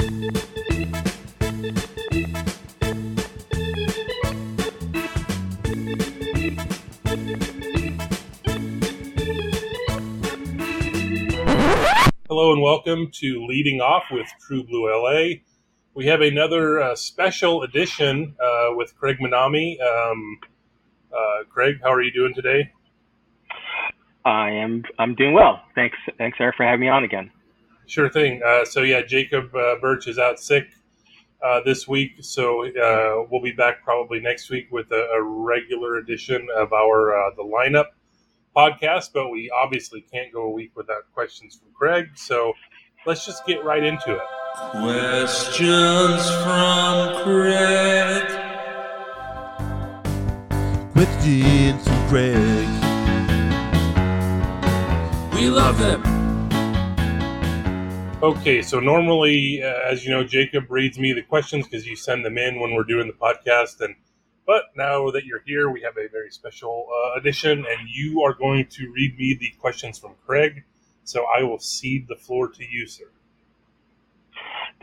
Hello and welcome to Leading Off with True Blue LA. We have another uh, special edition uh, with Craig Minami. Um, uh, Craig, how are you doing today? I am. I'm doing well. Thanks. Thanks, Eric, for having me on again. Sure thing. Uh, so yeah, Jacob uh, Birch is out sick uh, this week, so uh, we'll be back probably next week with a, a regular edition of our uh, the lineup podcast. But we obviously can't go a week without questions from Craig, so let's just get right into it. Questions from Craig. Questions from Craig. We love them. Okay, so normally, uh, as you know, Jacob reads me the questions because you send them in when we're doing the podcast. And but now that you're here, we have a very special uh, edition, and you are going to read me the questions from Craig. So I will cede the floor to you, sir.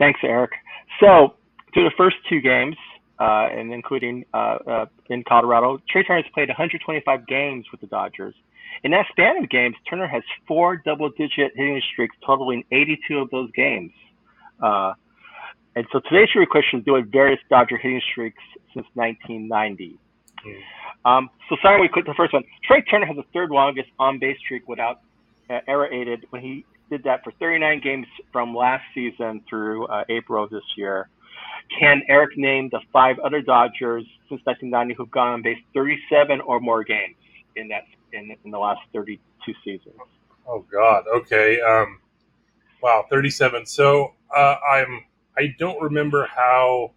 Thanks, Eric. So, through the first two games, uh, and including uh, uh, in Colorado, Trea Turner has played 125 games with the Dodgers. In that span of games, Turner has four double-digit hitting streaks, totaling 82 of those games. Uh, and so today's your question is doing various Dodger hitting streaks since 1990. Mm. Um, so sorry we the first one. Trea Turner has the third longest on-base streak without uh, error aided when he did that for 39 games from last season through uh, April of this year. Can Eric name the five other Dodgers since 1990 who've gone on base 37 or more games in that in, in the last 32 seasons? Oh God. Okay. Um, wow. 37. So uh, I'm. I don't remember how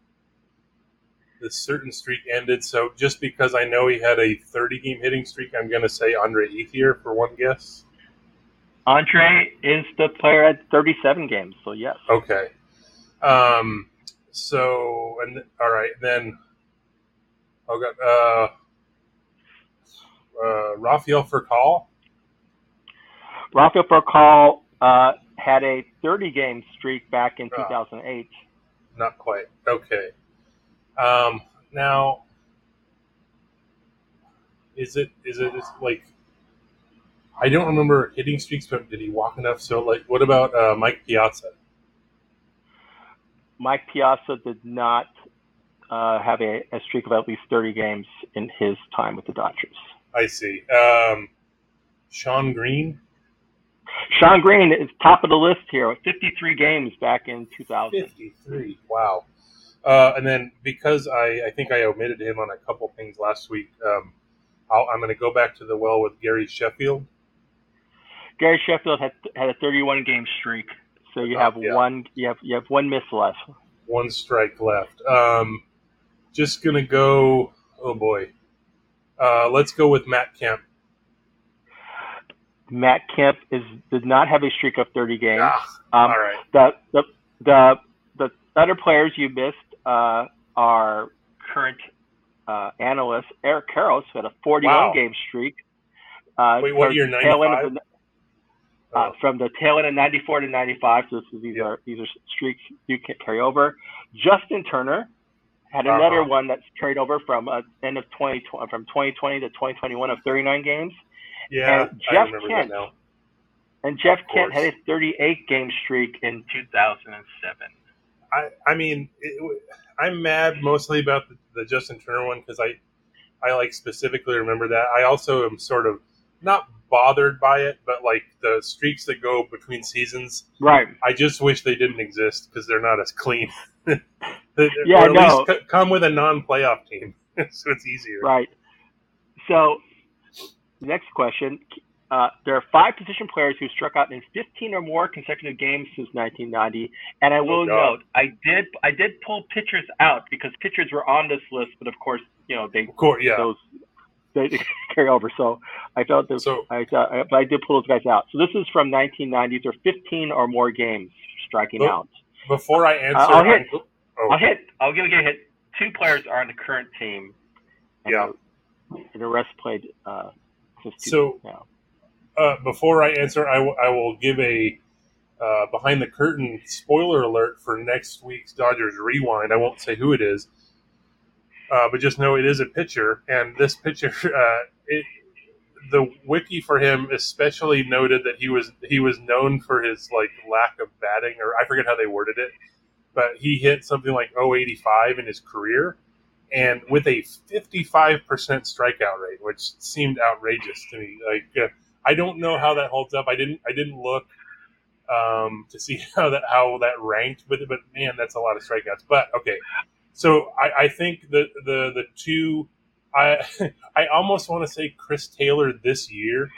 the certain streak ended. So just because I know he had a 30 game hitting streak, I'm going to say Andre Ethier for one guess. Andre is the player at 37 games. So yes. Okay. Um. So and all right then. Oh God. Uh uh, Rafael Furcal? Rafael Furcal uh, had a 30 game streak back in 2008. Not quite. Okay. Um, now, is it is it like I don't remember hitting streaks, but did he walk enough? So, like, what about uh, Mike Piazza? Mike Piazza did not uh, have a, a, streak of at least 30 games in his time with the Dodgers. I see. Um, Shawn Green. Shawn Green is top of the list here with 53 games back in 2000. 53. Wow. Uh, and then because I, I think I omitted him on a couple things last week, um, i am going to go back to the well with Gary Sheffield. Gary Sheffield had had a 31 game streak, so you oh, have yeah. one you have you have one miss left. One strike left. Um, just gonna go. Oh boy, uh, let's go with Matt Kemp. Matt Kemp is did not have a streak of 30 games. Ah, um, all right. The, the the the other players you missed uh, are current uh, analyst Eric Karros, who had a 41 wow. game streak. Uh, Wait, what year? 95. Uh, oh. from the tail end of 94 to 95. So this is, these are these are streaks you can carry over. Justin Turner had uh-huh. another uh-huh. one that's carried over from uh, end of 20 from 2020 to 2021 of 39 games. Yeah, and Jeff Kent. And Jeff Kent had a 38 game streak in 2007. I I mean, it, I'm mad mostly about the, the Justin Turner one because I I like specifically remember that. I also am sort of not bothered by it, but like the streaks that go between seasons. Right. I just wish they didn't exist because they're not as clean. yeah, or at no. least come with a non-playoff team, so it's easier. Right. So, next question: uh, there are five position players who struck out in 15 or more consecutive games since 1990. And I will God. note, I did I did pull pitchers out because pitchers were on this list, but of course, you know they Of course, yeah. those they carry over. So I felt that So I, I but I did pull those guys out. So this is from 1990s or 15 or more games striking Look, out. before I answer, I'll hit- I'm- oh, I'll hit. I'll give you a hit. Two players are on the current team. and Yeah. the- And the rest played. Uh, So- yeah. uh, before I answer, I will- will give a uh, behind the curtain spoiler alert for next week's Dodgers Rewind. I won't say who it is, uh, but just know it is a pitcher, and this pitcher, uh, it, the wiki for him especially noted that he was he was known for his like lack of batting, or I forget how they worded it, but he hit something like 085 in his career. And with a 55% strikeout rate, which seemed outrageous to me. Like, uh, I don't know how that holds up. I didn't. I didn't look um, to see how that how that ranked with it, but man, that's a lot of strikeouts. But okay, so I, I think the the the two. I I almost want to say Chris Taylor this year.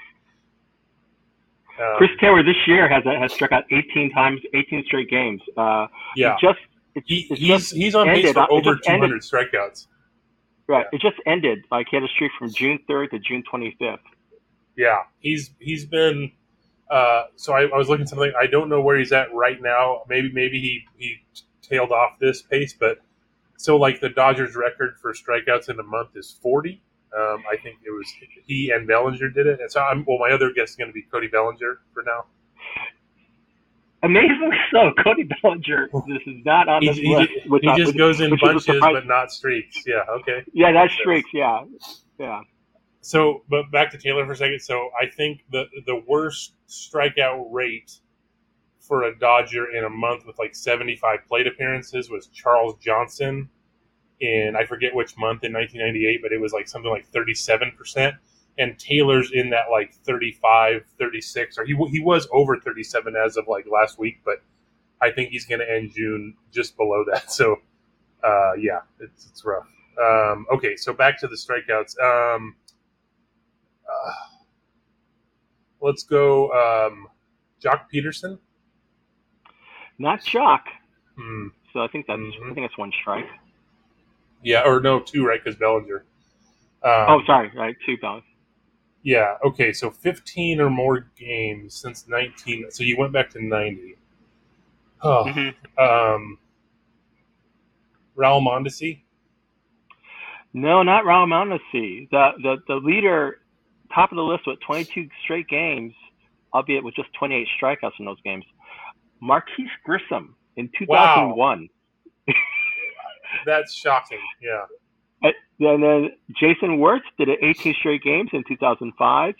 Um, Chris Taylor this year has has struck out 18 times, 18 straight games. Uh, yeah, just it's, he, it's he's just he's on pace ended. for over just ended. 200 strikeouts. right. It just ended. Like he had a streak from June 3rd to June 25th. Yeah, he's he's been. Uh, so I, I was looking at something. I don't know where he's at right now. Maybe maybe he he tailed off this pace, but so like the Dodgers record for strikeouts in a month is 40. Um, I think it was he and Bellinger did it. And so I'm well. My other guess is going to be Cody Bellinger for now. Amazingly so, Cody Bellinger. This is not on He, this he, list. ju- which he I- just which- goes in which is a bunches, but not streaks. Yeah. Okay. Yeah, that's streaks. Yeah, yeah. So, but back to Taylor for a second. So, I think the the worst strikeout rate for a Dodger in a month with like 75 plate appearances was Charles Johnson in I forget which month in 1998, but it was like something like 37%. And Taylor's in that like 35, 36, or he he was over 37 as of like last week, but I think he's going to end June just below that. So, uh, yeah, it's it's rough. Um, okay, so back to the strikeouts. Um, uh, let's go, um, Joc Pederson. Not shock. Hmm. So I think that's Mhm. I think that's one strike. Yeah, or no, two, right? Because Bellinger. Um, oh, sorry, right, two balls. Yeah. Okay. So 15 or more games since 19. So you went back to 90. Oh, hmm um, Raul Mondesi. No, not Raul Mondesi. The, the the leader, top of the list with 22 straight games, albeit with just 28 strikeouts in those games. Marquis Grissom in 2001. That's shocking. Yeah. And then Jason Werth did it 18 straight games in 2005.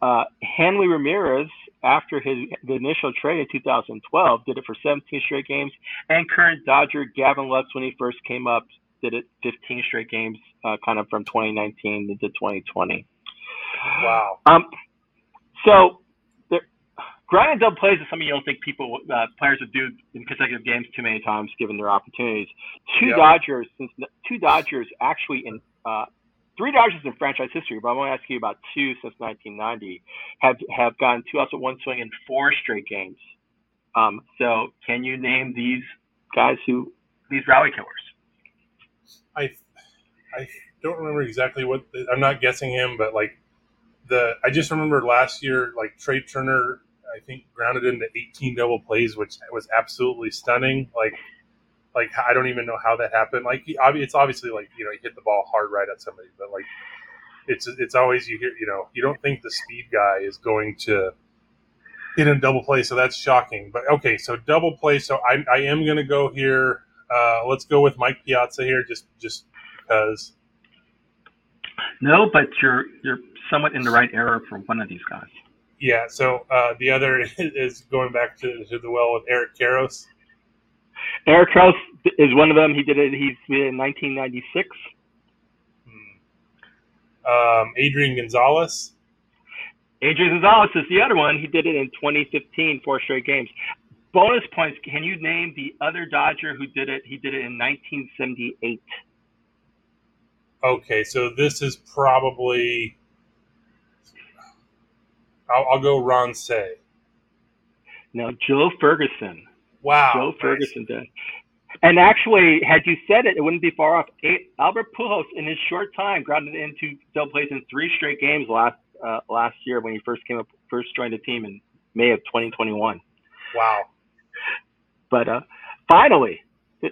Uh, Hanley Ramirez, after his the initial trade in 2012, did it for 17 straight games. And current Dodger Gavin Lux, when he first came up, did it 15 straight games, uh, kind of from 2019 into 2020. Wow. Um, so ground and double plays is something you don't think people uh, players would do in consecutive games too many times given their opportunities. Two Yeah. Dodgers since two Dodgers actually in uh, three Dodgers in franchise history, but I want to ask you about two since 1990 have have gotten two outs at one swing in four straight games. Um, so can you name these guys who these rally killers? I I don't remember exactly what I'm not guessing him, but like the I just remember last year like Trea Turner I think grounded into 18 double plays, which was absolutely stunning. Like like I don't even know how that happened. Like it's obviously like you know he hit the ball hard right at somebody, but like it's it's always you hear you know you don't think the speed guy is going to hit in double play, so that's shocking. But okay, so double play. So I I am gonna go here. Uh, let's go with Mike Piazza here, just just because. No, but you're you're somewhat in the right era for one of these guys. Yeah. So uh, the other is going back to, to the well with Eric Karros. Eric Karros is one of them. He did it. He's in 1996. Hmm. Um, Adrian Gonzalez. Adrian Gonzalez is the other one. He did it in 2015, four straight games. Bonus points. Can you name the other Dodger who did it? He did it in 1978. Okay, so this is probably I'll, I'll go Ron Cey. No, Joe Ferguson. Wow. Joe nice. Ferguson did. And actually, had you said it, it wouldn't be far off. Albert Pujols, in his short time, grounded into double plays in three straight games last uh, last year when he first came up, first joined the team in May of 2021. Wow. But uh, finally,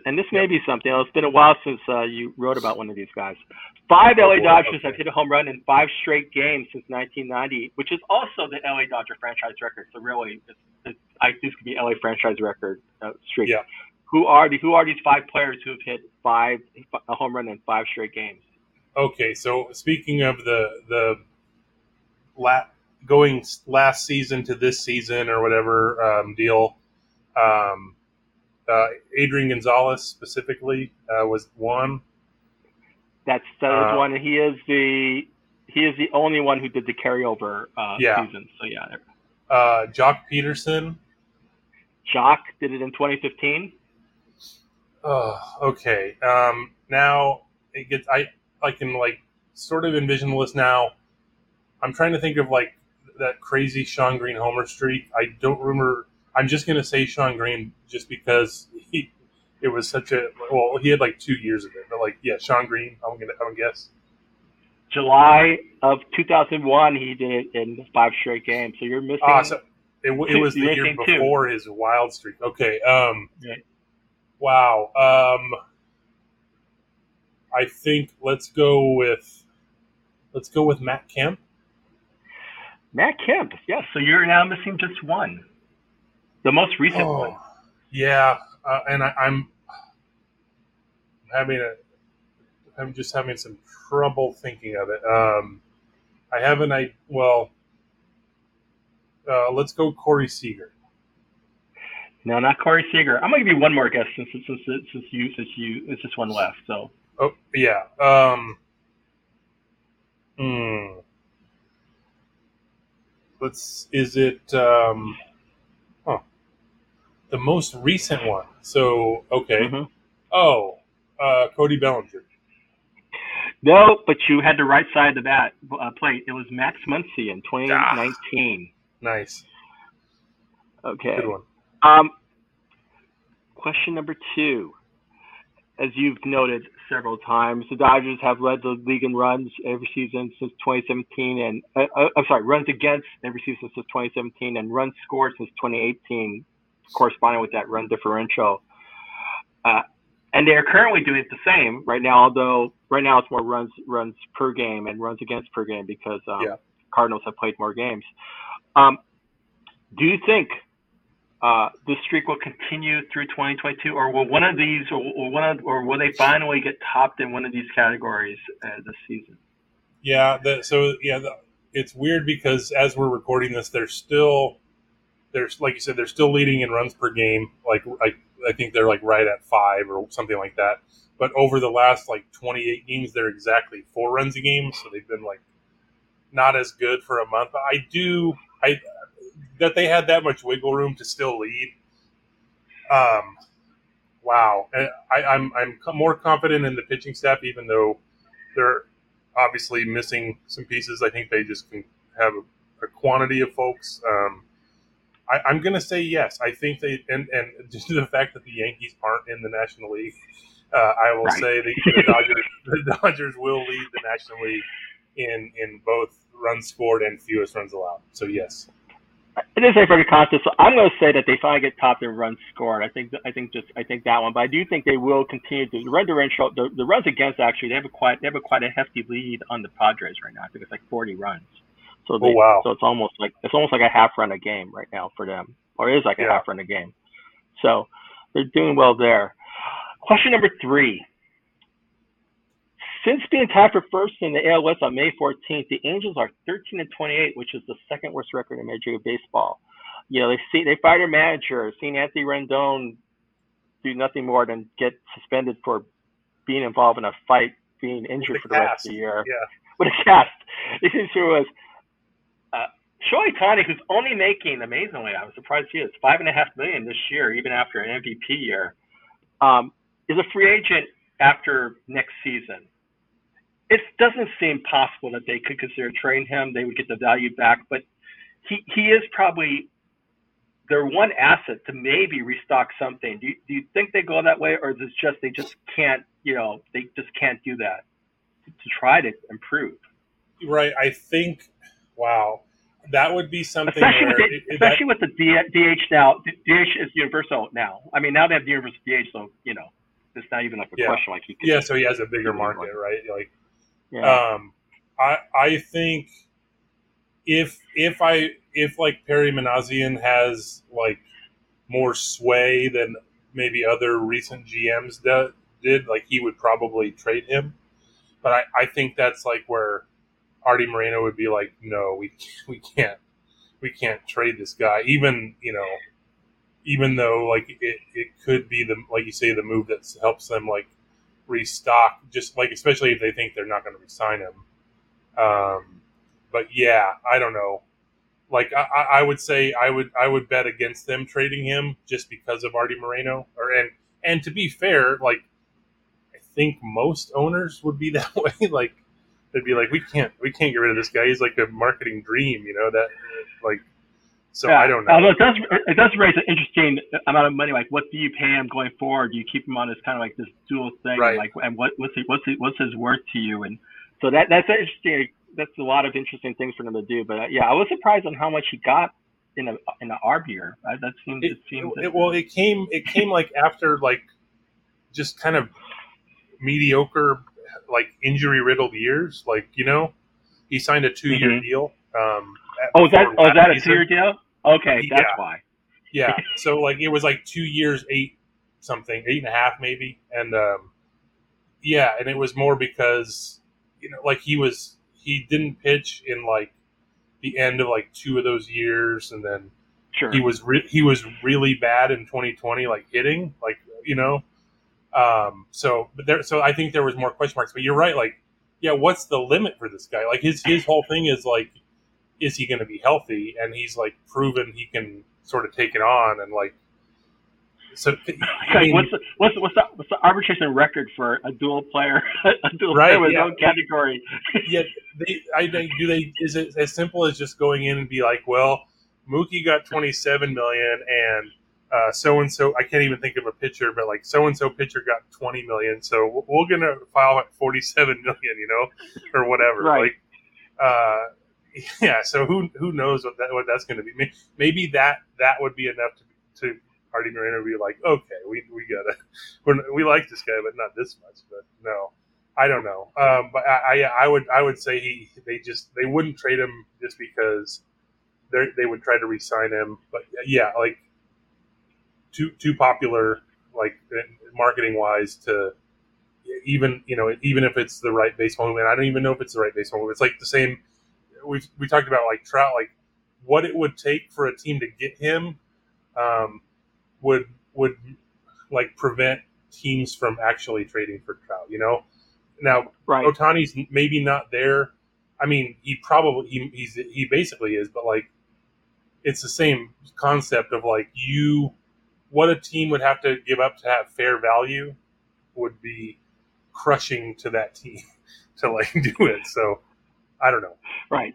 and this may be something. It's been a while since uh, you wrote about one of these guys. Five Oh, LA boy, Dodgers okay. have hit a home run in five straight games since 1990, which is also the LA Dodger franchise record. So really, it's, it's, I this could be LA franchise record uh, streak. Yeah. Who are the Who are these five players who have hit five a home run in five straight games? Okay, so speaking of the the la- going last season to this season or whatever um, deal, um, uh, Adrian Gonzalez specifically uh, was one. That's that is Uh, one. He is the he is the only one who did the carryover uh, Yeah. season. So yeah. Uh, Joc Pederson. Joc did it in 2015. Oh, okay. Um, now it gets. I I can like sort of envision the list now. I'm trying to think of like that crazy Shawn Green homer streak. I don't remember. I'm just gonna say Shawn Green just because he. It was such a well. He had like two years of it, but like yeah, Shawn Green. I'm gonna. I'm gonna guess. July of 2001, he did it in five straight games. So you're missing. Ah, so it, it was the year missing two. before his wild streak. Okay. Um. Right. Wow. Um. I think let's go with let's go with Matt Kemp. Matt Kemp. Yes. So you're now missing just one. The most recent one. Oh, yeah, uh, and I, I'm having a I'm just having some trouble thinking of it. Um, I haven't. I well, uh, let's go Corey Seager. No, not Corey Seager. I'm gonna give you one more guess since since since, since you since you it's just one left. So Oh yeah. Um, hmm. Let's. Is it? Um. The most recent one. So okay. Mhm. Oh, uh, Cody Bellinger. no, but you had the right side of that uh, plate. It was Max Muncy in 2019. Nice. Okay. Good one. Um, question number two. As you've noted several times, the Dodgers have led the league in runs every season since 2017, and uh, uh, I'm sorry, runs against every season since 2017, and runs scored since 2018, corresponding with that run differential. Uh, and they are currently doing the same right now, although right now it's more runs runs per game and runs against per game because um, Yeah. Cardinals have played more games. Um, do you think uh, this streak will continue through 2022, or will one of these, or, or one of, or will they finally get topped in one of these categories uh, this season? Yeah. The, so yeah, the, it's weird because as we're recording this, they're still there's like you said, they're still leading in runs per game. Like I, I think they're like right at five or something like that. But over the last like 28 games, they're exactly four runs a game. So they've been like not as good for a month. But I do I that they had that much wiggle room to still lead. Um, wow. I, I'm I'm more confident in the pitching staff, even though they're obviously missing some pieces. I think they just can have a, a quantity of folks. Um, I, I'm going to say yes. I think they and and to the fact that the Yankees aren't in the National League, uh, I will Right. say the, the Dodgers the Dodgers will lead the National League in in both runs scored and fewest runs allowed. So yes. It is a very contest, so I'm going to say that they finally get topped in runs scored. I think, I think just, I think that one, but I do think they will continue to the run differential. The, the runs against actually, they have a quite, they have a quite a hefty lead on the Padres right now. I think it's like 40 runs. So they, Oh, wow. so it's almost like it's almost like a half run a game right now for them, or it is like a Yeah. half run a game. So they're doing well there. Question number three. Since being tied for first in the AL West on May 14th, the Angels are 13 and 28, which is the second worst record in Major League Baseball. You know, they see they fired their manager, seen Anthony Rendon do nothing more than get suspended for being involved in a fight, being injured for the rest of the year Yeah. with a cast. This issue was Shohei Tani, who's only making amazingly, I was surprised he is five and a half million this year, even after an MVP year, um, is a free agent after next season. It doesn't seem possible that they could consider trading him. They would get the value back, but he he is probably their one asset to maybe restock something. Do you, do you think they go that way, or is it just they just can't, you know, they just can't do that to, to try to improve? Right. I think. Wow. That would be something. Especially where with, the, especially with the DH now. DH is universal now. I mean, now they have the universal DH, so you know, it's not even like a Yeah. question. Like he could, yeah. So he has a bigger market, right? Like. yeah. Um, I I think if if I if like Perry Minasian has like more sway than maybe other recent GMs do, did, like he would probably trade him. But I, I think that's like where Arte Moreno would be like, no, we we can't we can't trade this guy, even you know, even though like it, it could be the like you say the move that helps them like restock, just like especially if they think they're not going to resign him. Um, but yeah, I don't know. Like I, I would say, I would I would bet against them trading him just because of Arte Moreno. Or and and to be fair, like I think most owners would be that way. like they'd be like, we can't we can't get rid of this guy. He's like a marketing dream, you know that like. So Yeah. I don't know. Although it does, it does raise an interesting amount of money. Like, what do you pay him going forward? Do you keep him on as kind of like this dual thing? Right. Like, and what, what's he, what's he, what's his worth to you? And so that that's interesting. That's a lot of interesting things for him to do. But uh, yeah, I was surprised on how much he got in a in an arb year. That seems it, it, seems it- well it came it came like after like just kind of mediocre like injury riddled years like you know he signed a two year Mhm. deal um oh, is that oh, is that a two year deal? Okay, that's Yeah. why. yeah so like it was like two years eight something eight and a half maybe and um yeah and it was more because you know like he was he didn't pitch in like the end of like two of those years and then Sure. he was re- he was really bad in 2020 like hitting like you know um so but there so i think there was more question marks but you're right like yeah what's the limit for this guy like his his whole thing is like is he going to be healthy and he's like proven he can sort of take it on and like so I Like, mean, what's the, what's the, what's the, what's the arbitration record for a dual player a dual Right, player with yeah. no category? yeah, they, I think do they is it as simple as just going in and be like, well, Mookie got twenty seven million and so and so I can't even think of a pitcher, but like so and so pitcher got twenty million, so we're gonna file at forty seven million, you know, or whatever. Right. Like, uh, yeah. So who who knows what that what that's going to be? Maybe that that would be enough to to Arte Moreno be like, okay, we we gotta we're, we like this guy, but not this much. But no. I don't know, um, but I, I I would I would say he they just they wouldn't trade him just because they they would try to re-sign him. But yeah, like too too popular, like marketing wise, to even you know even if it's the right baseball move, and I don't even know if it's the right baseball move. It's like the same we we talked about like Trout, like what it would take for a team to get him um, would would like prevent teams from actually trading for Trout. You know, now Right. Ohtani's maybe not there. I mean, he probably he, he's he basically is, but like it's the same concept of like you what a team would have to give up to have fair value would be crushing to that team to like do it. So I don't know. Right.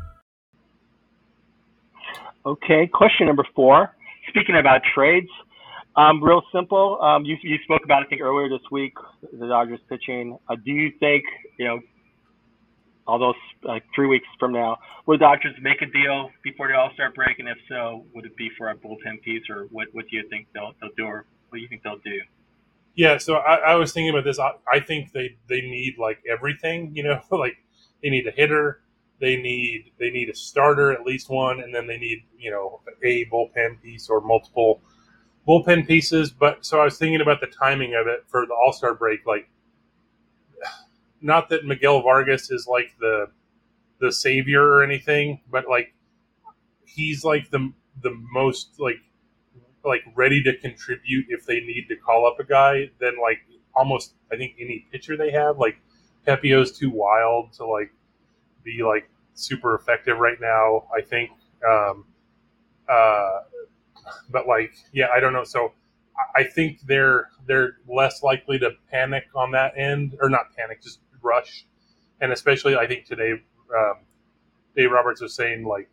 Okay, question number four. Speaking about trades, um, real simple. Um, you, you spoke about, I think, earlier this week, the Dodgers pitching. Uh, do you think, you know, although uh, three weeks from now, will the Dodgers make a deal before the All Star break? And if so, would it be for a bullpen piece, or what, what do you think they'll, they'll do, or what do you think they'll do? Yeah, so I, I was thinking about this. I, I think they, they need like everything, you know, like they need a hitter, they need they need a starter, at least one, and then they need you know a bullpen piece or multiple bullpen pieces. But so I was thinking about the timing of it for the All Star break. Like, not that Miguel Vargas is like the the savior or anything, but like he's like the the most like like ready to contribute if they need to call up a guy than like almost I think any pitcher they have. Like Pepiot's too wild to like be like super effective right now. I think, um, uh, but like yeah, I don't know. So I- think they're they're less likely to panic on that end or not panic, just rush. And especially I think today, um, Dave Roberts was saying like,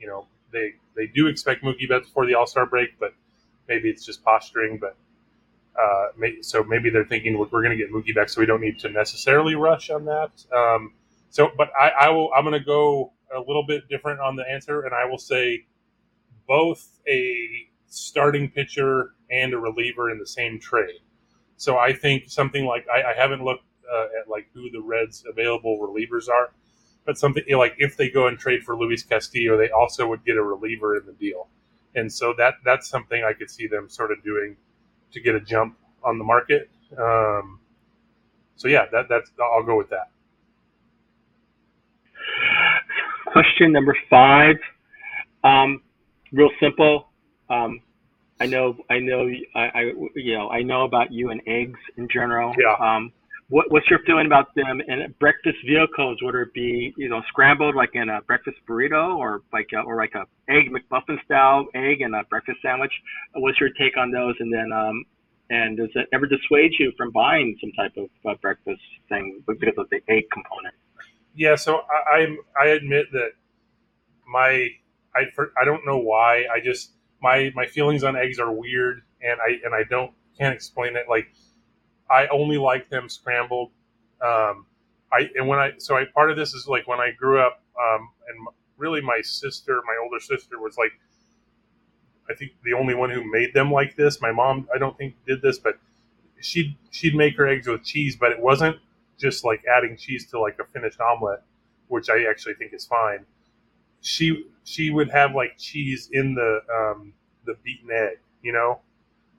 you know, they they do expect Mookie Betts before the All Star break, but maybe it's just posturing. But uh, may, so maybe they're thinking we're going to get Mookie back, so we don't need to necessarily rush on that. Um, so, but I, I will. I'm going to go a little bit different on the answer, and I will say both a starting pitcher and a reliever in the same trade. So I think something like I, I haven't looked uh, at like who the Reds' available relievers are, but something like if they go and trade for Luis Castillo, they also would get a reliever in the deal, and so that that's something I could see them sort of doing to get a jump on the market. Um, so yeah, that that's I'll go with that. Question number five. Um, real simple. Um, I know, I know, I, I, you know, I know about you and eggs in general. Yeah. Um, what, what's your feeling about them in breakfast vehicles? Would it be, you know, scrambled like in a breakfast burrito, or like, a, or like a egg McMuffin style egg and a breakfast sandwich? What's your take on those? And then, um, and does it ever dissuade you from buying some type of uh, breakfast thing because of the egg component? Yeah, so I, I'm I admit that my I I don't know why I just my my feelings on eggs are weird and I and I don't can't explain it. Like I only like them scrambled. Um, I and when I so I part of this is like when I grew up um, and really my sister, my older sister was like I think the only one who made them like this. My mom I don't think did this, but she'd she'd make her eggs with cheese, but it wasn't just like adding cheese to like a finished omelet, which I actually think is fine. She she would have like cheese in the um, the beaten egg, you know,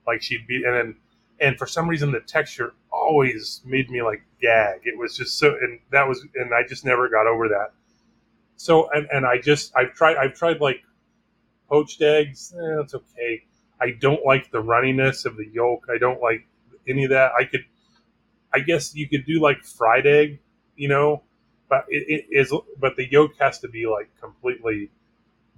like she'd beat and then and for some reason the texture always made me like gag. It was just so and that was and I just never got over that. So and and I just I've tried I've tried like poached eggs. Eh, it's okay. I don't like the runniness of the yolk. I don't like any of that. I could I guess you could do like fried egg, you know, but it, it is but the yolk has to be like completely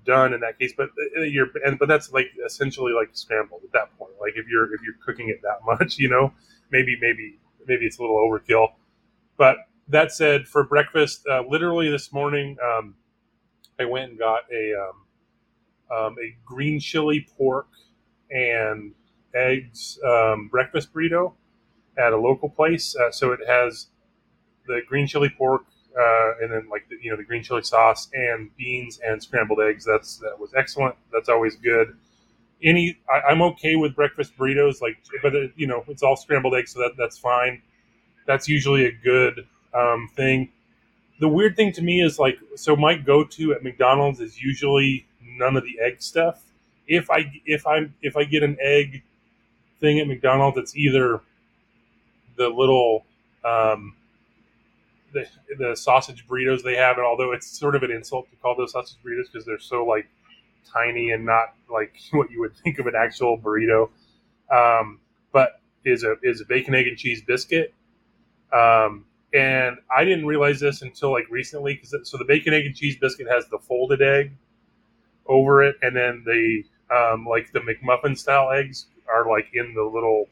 done in that case. But uh, you're and but that's like essentially like scrambled at that point. Like if you're if you're cooking it that much, you know, maybe maybe maybe it's a little overkill. But that said, for breakfast, uh, literally this morning, um, I went and got a um, um, a green chili pork and eggs um, breakfast burrito at a local place. Uh, so it has the green chili pork, uh, and then like the, you know the green chili sauce and beans and scrambled eggs. That's that was excellent. That's always good. Any I, I'm okay with breakfast burritos, like but it, you know it's all scrambled eggs, so that that's fine. That's usually a good um, thing. The weird thing to me is like so my go to at McDonald's is usually none of the egg stuff. If I if I if I get an egg thing at McDonald's, it's either the little um, the, the sausage burritos they have, and although it's sort of an insult to call those sausage burritos because they're so like tiny and not like what you would think of an actual burrito, um, but is a is a bacon egg and cheese biscuit. Um, and I didn't realize this until like recently because so the bacon egg and cheese biscuit has the folded egg over it, and then the um, like the McMuffin style eggs are like in the little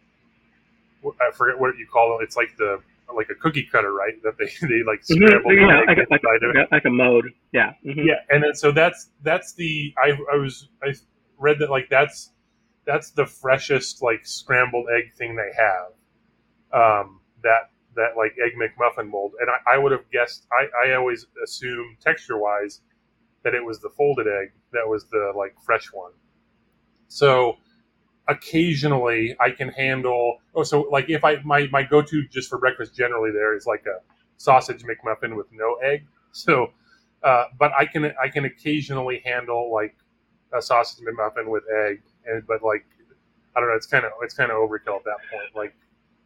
I forget what you call it. It's like the like a cookie cutter, right? That they they like scramble the Yeah, like, a- like, inside of it. a- like a mode. Yeah. mhm. Yeah, and then so that's that's the I I was I read that like that's that's the freshest like scrambled egg thing they have. Um, that that like egg McMuffin mold, and I, I would have guessed. I I always assume texture wise that it was the folded egg that was the like fresh one. So occasionally I can handle. Oh, so like if I my my go to just for breakfast generally there is like a sausage McMuffin with no egg. So, uh, but I can I can occasionally handle like a sausage McMuffin with egg, and but like I don't know, it's kind of it's kind of overkill at that point. Like,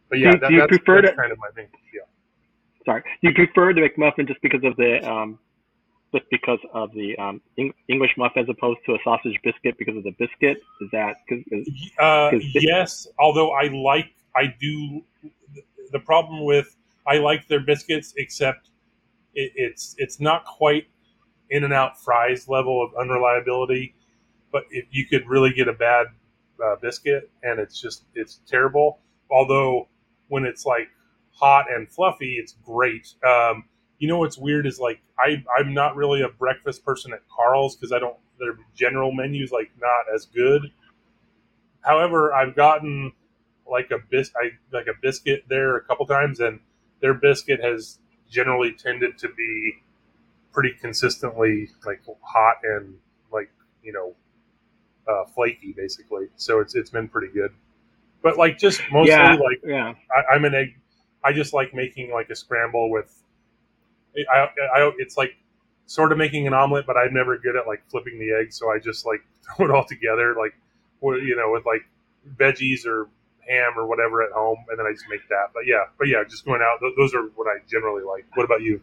but yeah, Do- that, do you that's, prefer that's to- kind of my thing. Yeah. Sorry. You prefer the McMuffin just because of the um, just because of the um, English muff as opposed to a sausage biscuit because of the biscuit? Is that cause, is, Uh, 'Cause yes, although I like, I do. The problem with I like their biscuits, except it, it's it's not quite in and out fries level of unreliability. But if you could really get a bad uh, biscuit, and it's just it's terrible. Although when it's like hot and fluffy, it's great. Um, you know what's weird is like I I'm not really a breakfast person at Carl's because I don't their general menus like not as good. However, I've gotten like a bis I like a biscuit there a couple times, and their biscuit has generally tended to be pretty consistently like hot and like you know uh, flaky, basically. So it's it's been pretty good. But like just mostly yeah, like yeah. I, I'm an egg. I just like making like a scramble with. I, I it's like sort of making an omelet, but I'm never good at like flipping the egg, so I just like throw it all together, like you know, with like veggies or ham or whatever at home, and then I just make that. But yeah, but yeah, just going out. Th- those are what I generally like. What about you?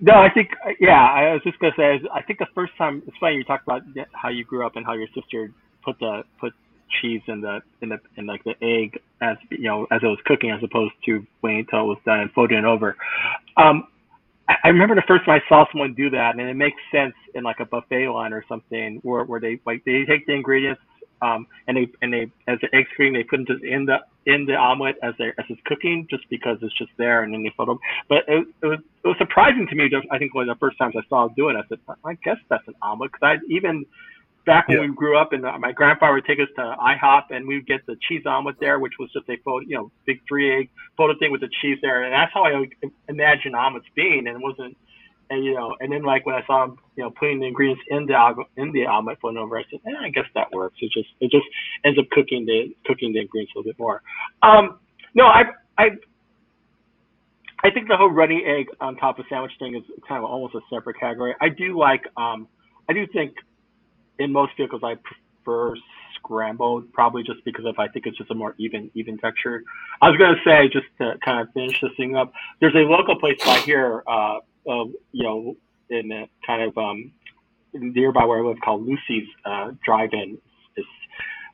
No, I think uh, yeah. I was just gonna say. I think the first time it's funny you talked about how you grew up and how your sister put the put cheese in the in the in like the egg as you know as it was cooking as opposed to waiting until it was done and folding it over. Um, I, remember the first time I saw someone do that, and it makes sense in like a buffet line or something where where they like they take the ingredients um, and they and they as the egg screen they put them just in the in the omelet as they as it's cooking just because it's just there and then they fold them. But it, it was it was surprising to me. Just, I think one of the first times I saw it do it, I said, I guess that's an omelet because I even back when Yeah. we grew up and uh, my grandfather would take us to IHOP and we would get the cheese omelet there, which was just a fold, you know, big three egg folded thing with the cheese there, and that's how I would imagine omelets being, and it wasn't. And you know, and then like when I saw him, you know, putting the ingredients in the in the omelet folding over, I said, eh, I guess that works. It just it just ends up cooking the cooking the ingredients a little bit more. Um, no, I I I think the whole runny egg on top of sandwich thing is kind of almost a separate category. I do like um I do think in most vehicles I prefer scrambled, probably just because of I think it's just a more even even texture. I was gonna say just to kind of finish this thing up. There's a local place by here, uh, uh you know, in a kind of um nearby where I live called Lucy's uh, Drive-In. It's,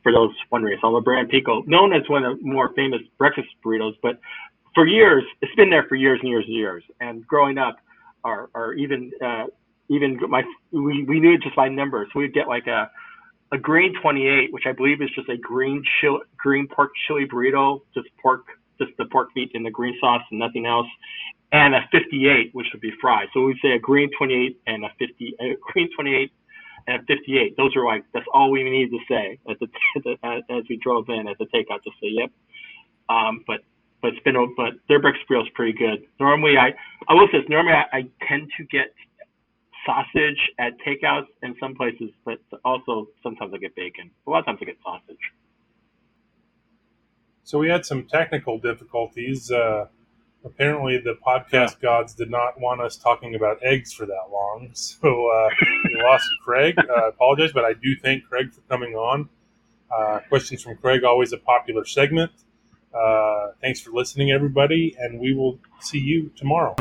for those wondering, it's on La Brea Pico, known as one of the more famous breakfast burritos. But for years, it's been there for years and years and years. And growing up, or or even uh, even my we, we knew it just by numbers. We'd get like a a green 28, which I believe is just a green chili, green pork chili burrito, just pork, just the pork meat in the green sauce and nothing else, and a 58, which would be fried. So we'd say a green 28 and a 50, a green 28 and a 58. Those are like that's all we needed to say at the, as, as we drove in at the takeout to say yep. Um, but but it's been but their breakfast burrito is pretty good. Normally I I will say this, normally I, I tend to get sausage at takeouts in some places, but also sometimes I get bacon. A lot of times I get sausage. So we had some technical difficulties. Uh, apparently, the podcast gods did not want us talking about eggs for that long, so uh, we lost Craig. Uh, I apologize, but I do thank Craig for coming on. Uh, questions from Craig, always a popular segment. Uh, thanks for listening, everybody, and we will see you tomorrow.